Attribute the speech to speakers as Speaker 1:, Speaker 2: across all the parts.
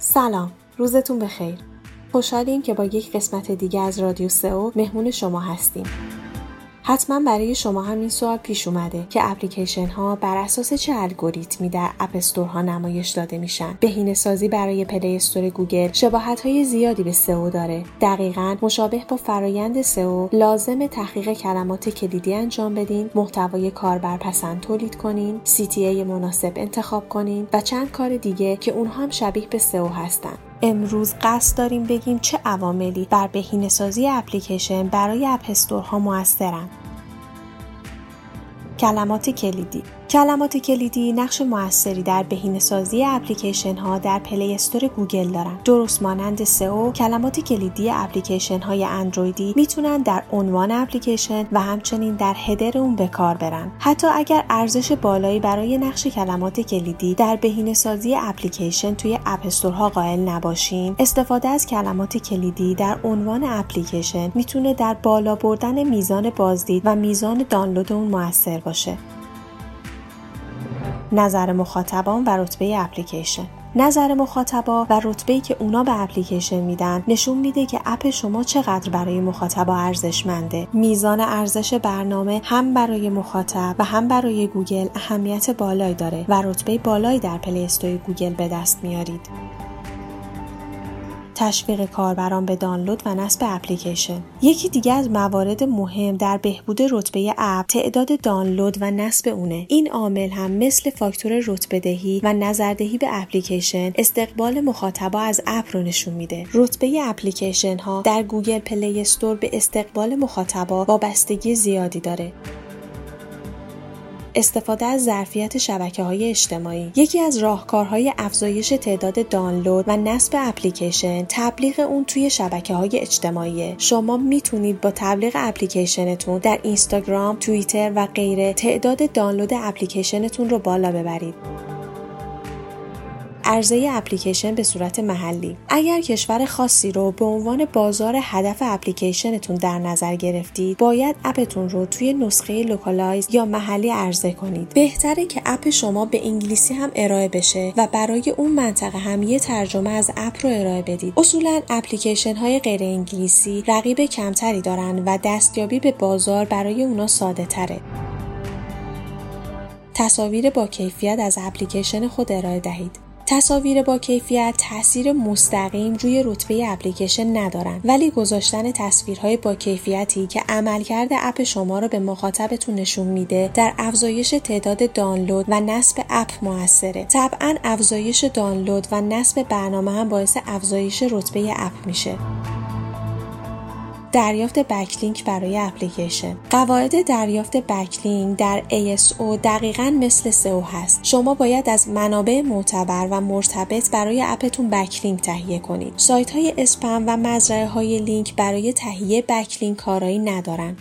Speaker 1: سلام روزتون بخیر. خوشحالیم که با یک قسمت دیگه از رادیو سئو مهمون شما هستیم. حتما برای شما هم این سوال پیش اومده که اپلیکیشن ها بر اساس چه الگوریتمی در اپ استور ها نمایش داده میشن. بهینه سازی برای پلی استور گوگل شباهت های زیادی به سئو داره. دقیقا مشابه با فرایند سئو لازمه تحقیق کلمات کلیدی انجام بدین محتوای کاربر پسند تولید کنین CTA مناسب انتخاب کنین و چند کار دیگه که اونها هم شبیه به سئو هستن. امروز قصد داریم بگیم چه عواملی بر بهینه‌سازی اپلیکیشن برای اپ ها موثرن. کلمات کلیدی. کلمات کلیدی نقش موثری در بهینه‌سازی اپلیکیشن ها در پلی استور گوگل دارند. درست مانند سئو کلمات کلیدی اپلیکیشن های اندرویدی می‌تونن در عنوان اپلیکیشن و همچنین در header اون به کار برن. حتی اگر ارزش بالایی برای نقش کلمات کلیدی در بهینه‌سازی اپلیکیشن توی اپ ها قائل نباشیم، استفاده از کلمات کلیدی در عنوان اپلیکیشن می‌تونه در بالا بردن میزان بازدید و میزان دانلود اون موثر باشه. نظر مخاطبان و رتبه اپلیکیشن نظر مخاطبا و رتبه‌ای که اونا به اپلیکیشن میدن نشون میده که اپ شما چقدر برای مخاطبا ارزشمنده. میزان ارزش برنامه هم برای مخاطب و هم برای گوگل اهمیت بالایی داره و رتبه بالایی در پلی گوگل به دست میارید. تشویق کاربران به دانلود و نصب اپلیکیشن. یکی دیگه از موارد مهم در بهبود رتبه اپ تعداد دانلود و نصب اونه. این عامل هم مثل فاکتور رتبه دهی و نظردهی به اپلیکیشن استقبال مخاطبا از اپ رو نشون میده. رتبه اپلیکیشن ها در گوگل پلی استور به استقبال مخاطبا وابستگی زیادی داره. استفاده از ظرفیت شبکه های اجتماعی یکی از راهکارهای افزایش تعداد دانلود و نصب اپلیکیشن تبلیغ اون توی شبکه های اجتماعی شما می‌تونید با تبلیغ اپلیکیشنتون در اینستاگرام، توییتر و غیره تعداد دانلود اپلیکیشنتون رو بالا ببرید. عرضه اپلیکیشن به صورت محلی. اگر کشور خاصی رو به عنوان بازار هدف اپلیکیشنتون در نظر گرفتید باید اپتون رو توی نسخه localize یا محلی عرضه کنید. بهتره که اپ شما به انگلیسی هم ارائه بشه و برای اون منطقه هم یه ترجمه از اپ رو ارائه بدید. اصولا اپلیکیشن های غیر انگلیسی رقیب کمتری دارن و دستیابی به بازار برای اونا ساده تره. تصاویر با کیفیت از اپلیکیشن خود ارائه دهید. تصاویر با کیفیت تاثیر مستقیم روی رتبه اپلیکیشن ندارن ولی گذاشتن تصویرهای با کیفیتی که عملکرد اپ شما رو به مخاطبتون نشون میده در افزایش تعداد دانلود و نصب اپ موثره. طبعا افزایش دانلود و نصب برنامه هم باعث افزایش رتبه اپ میشه. دریافت backlink برای اپلیکیشن. قواعد دریافت backlink در ASO دقیقا مثل سئو هست. شما باید از منابع معتبر و مرتبط برای اپتون backlink تهیه کنید. سایت های اسپم و مزرعه های لینک برای تهیه backlink کارایی ندارن.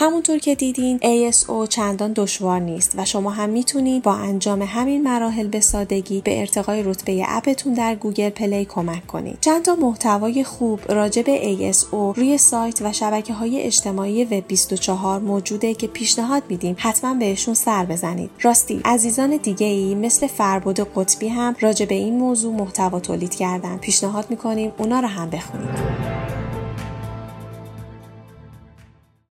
Speaker 1: همونطور که دیدین ASO چندان دشوار نیست و شما هم می‌تونید با انجام همین مراحل به سادگی به ارتقای رتبه اپتون در گوگل پلی کمک کنید. چند تا محتوای خوب راجع به ASO روی سایت و شبکه های اجتماعی وب 24 موجوده که پیشنهاد میدیم حتما بهشون سر بزنید. راستی عزیزان دیگه ای مثل فربود قطبی هم راجع به این موضوع محتوا تولید کردن. پیشنهاد می‌کنیم اونا رو هم بخونید.